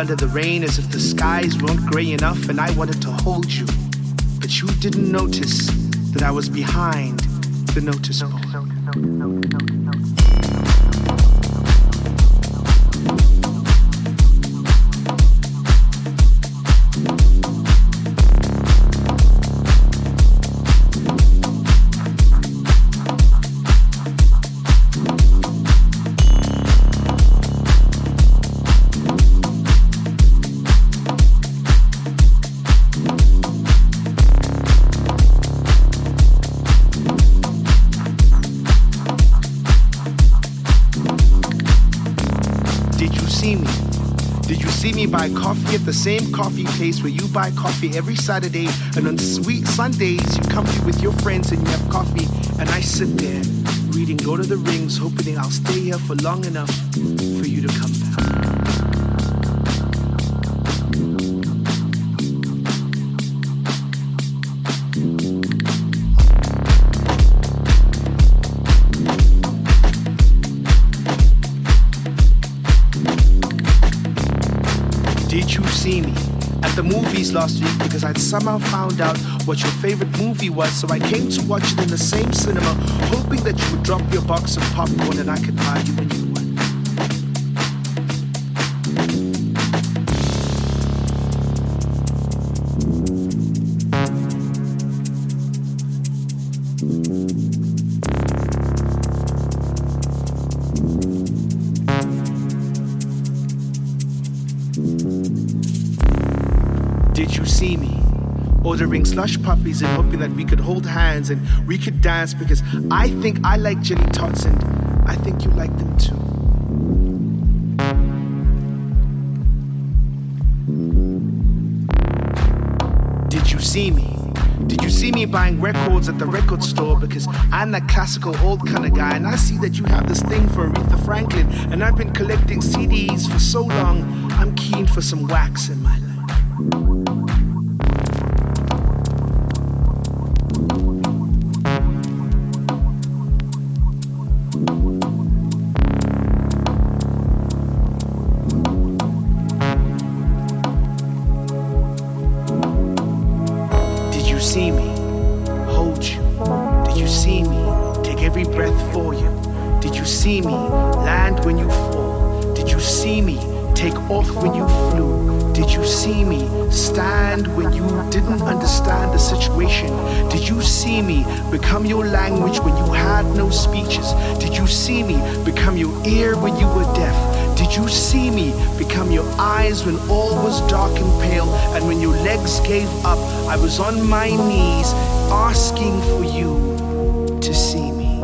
under the rain as if the skies weren't gray enough and I wanted to hold you? But you didn't notice that I was behind the notice the same coffee place where you buy coffee every Saturday and on sweet Sundays you come here with your friends and you have coffee and I sit there reading Lord of the Rings hoping I'll stay here for long enough for you to come back. Last week because I'd somehow found out what your favorite movie was, so I came to watch it in the same cinema, hoping that you would drop your box of popcorn and I could buy you a new Ordering slush puppies and hoping that we could hold hands and we could dance because I think I like Jelly Tots and I think you like them too. Did you see me? Did you see me buying records at the record store? Because I'm that classical old kind of guy, and I see that you have this thing for Aretha Franklin, and I've been collecting CDs for so long, I'm keen for some wax in my life. Your eyes when all was dark and pale? And when your legs gave up, I was on my knees asking for you to see me.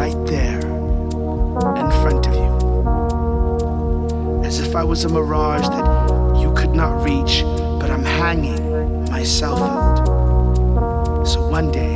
Right there in front of you. As if I was a mirage that you could not reach, but I'm hanging myself out. So one day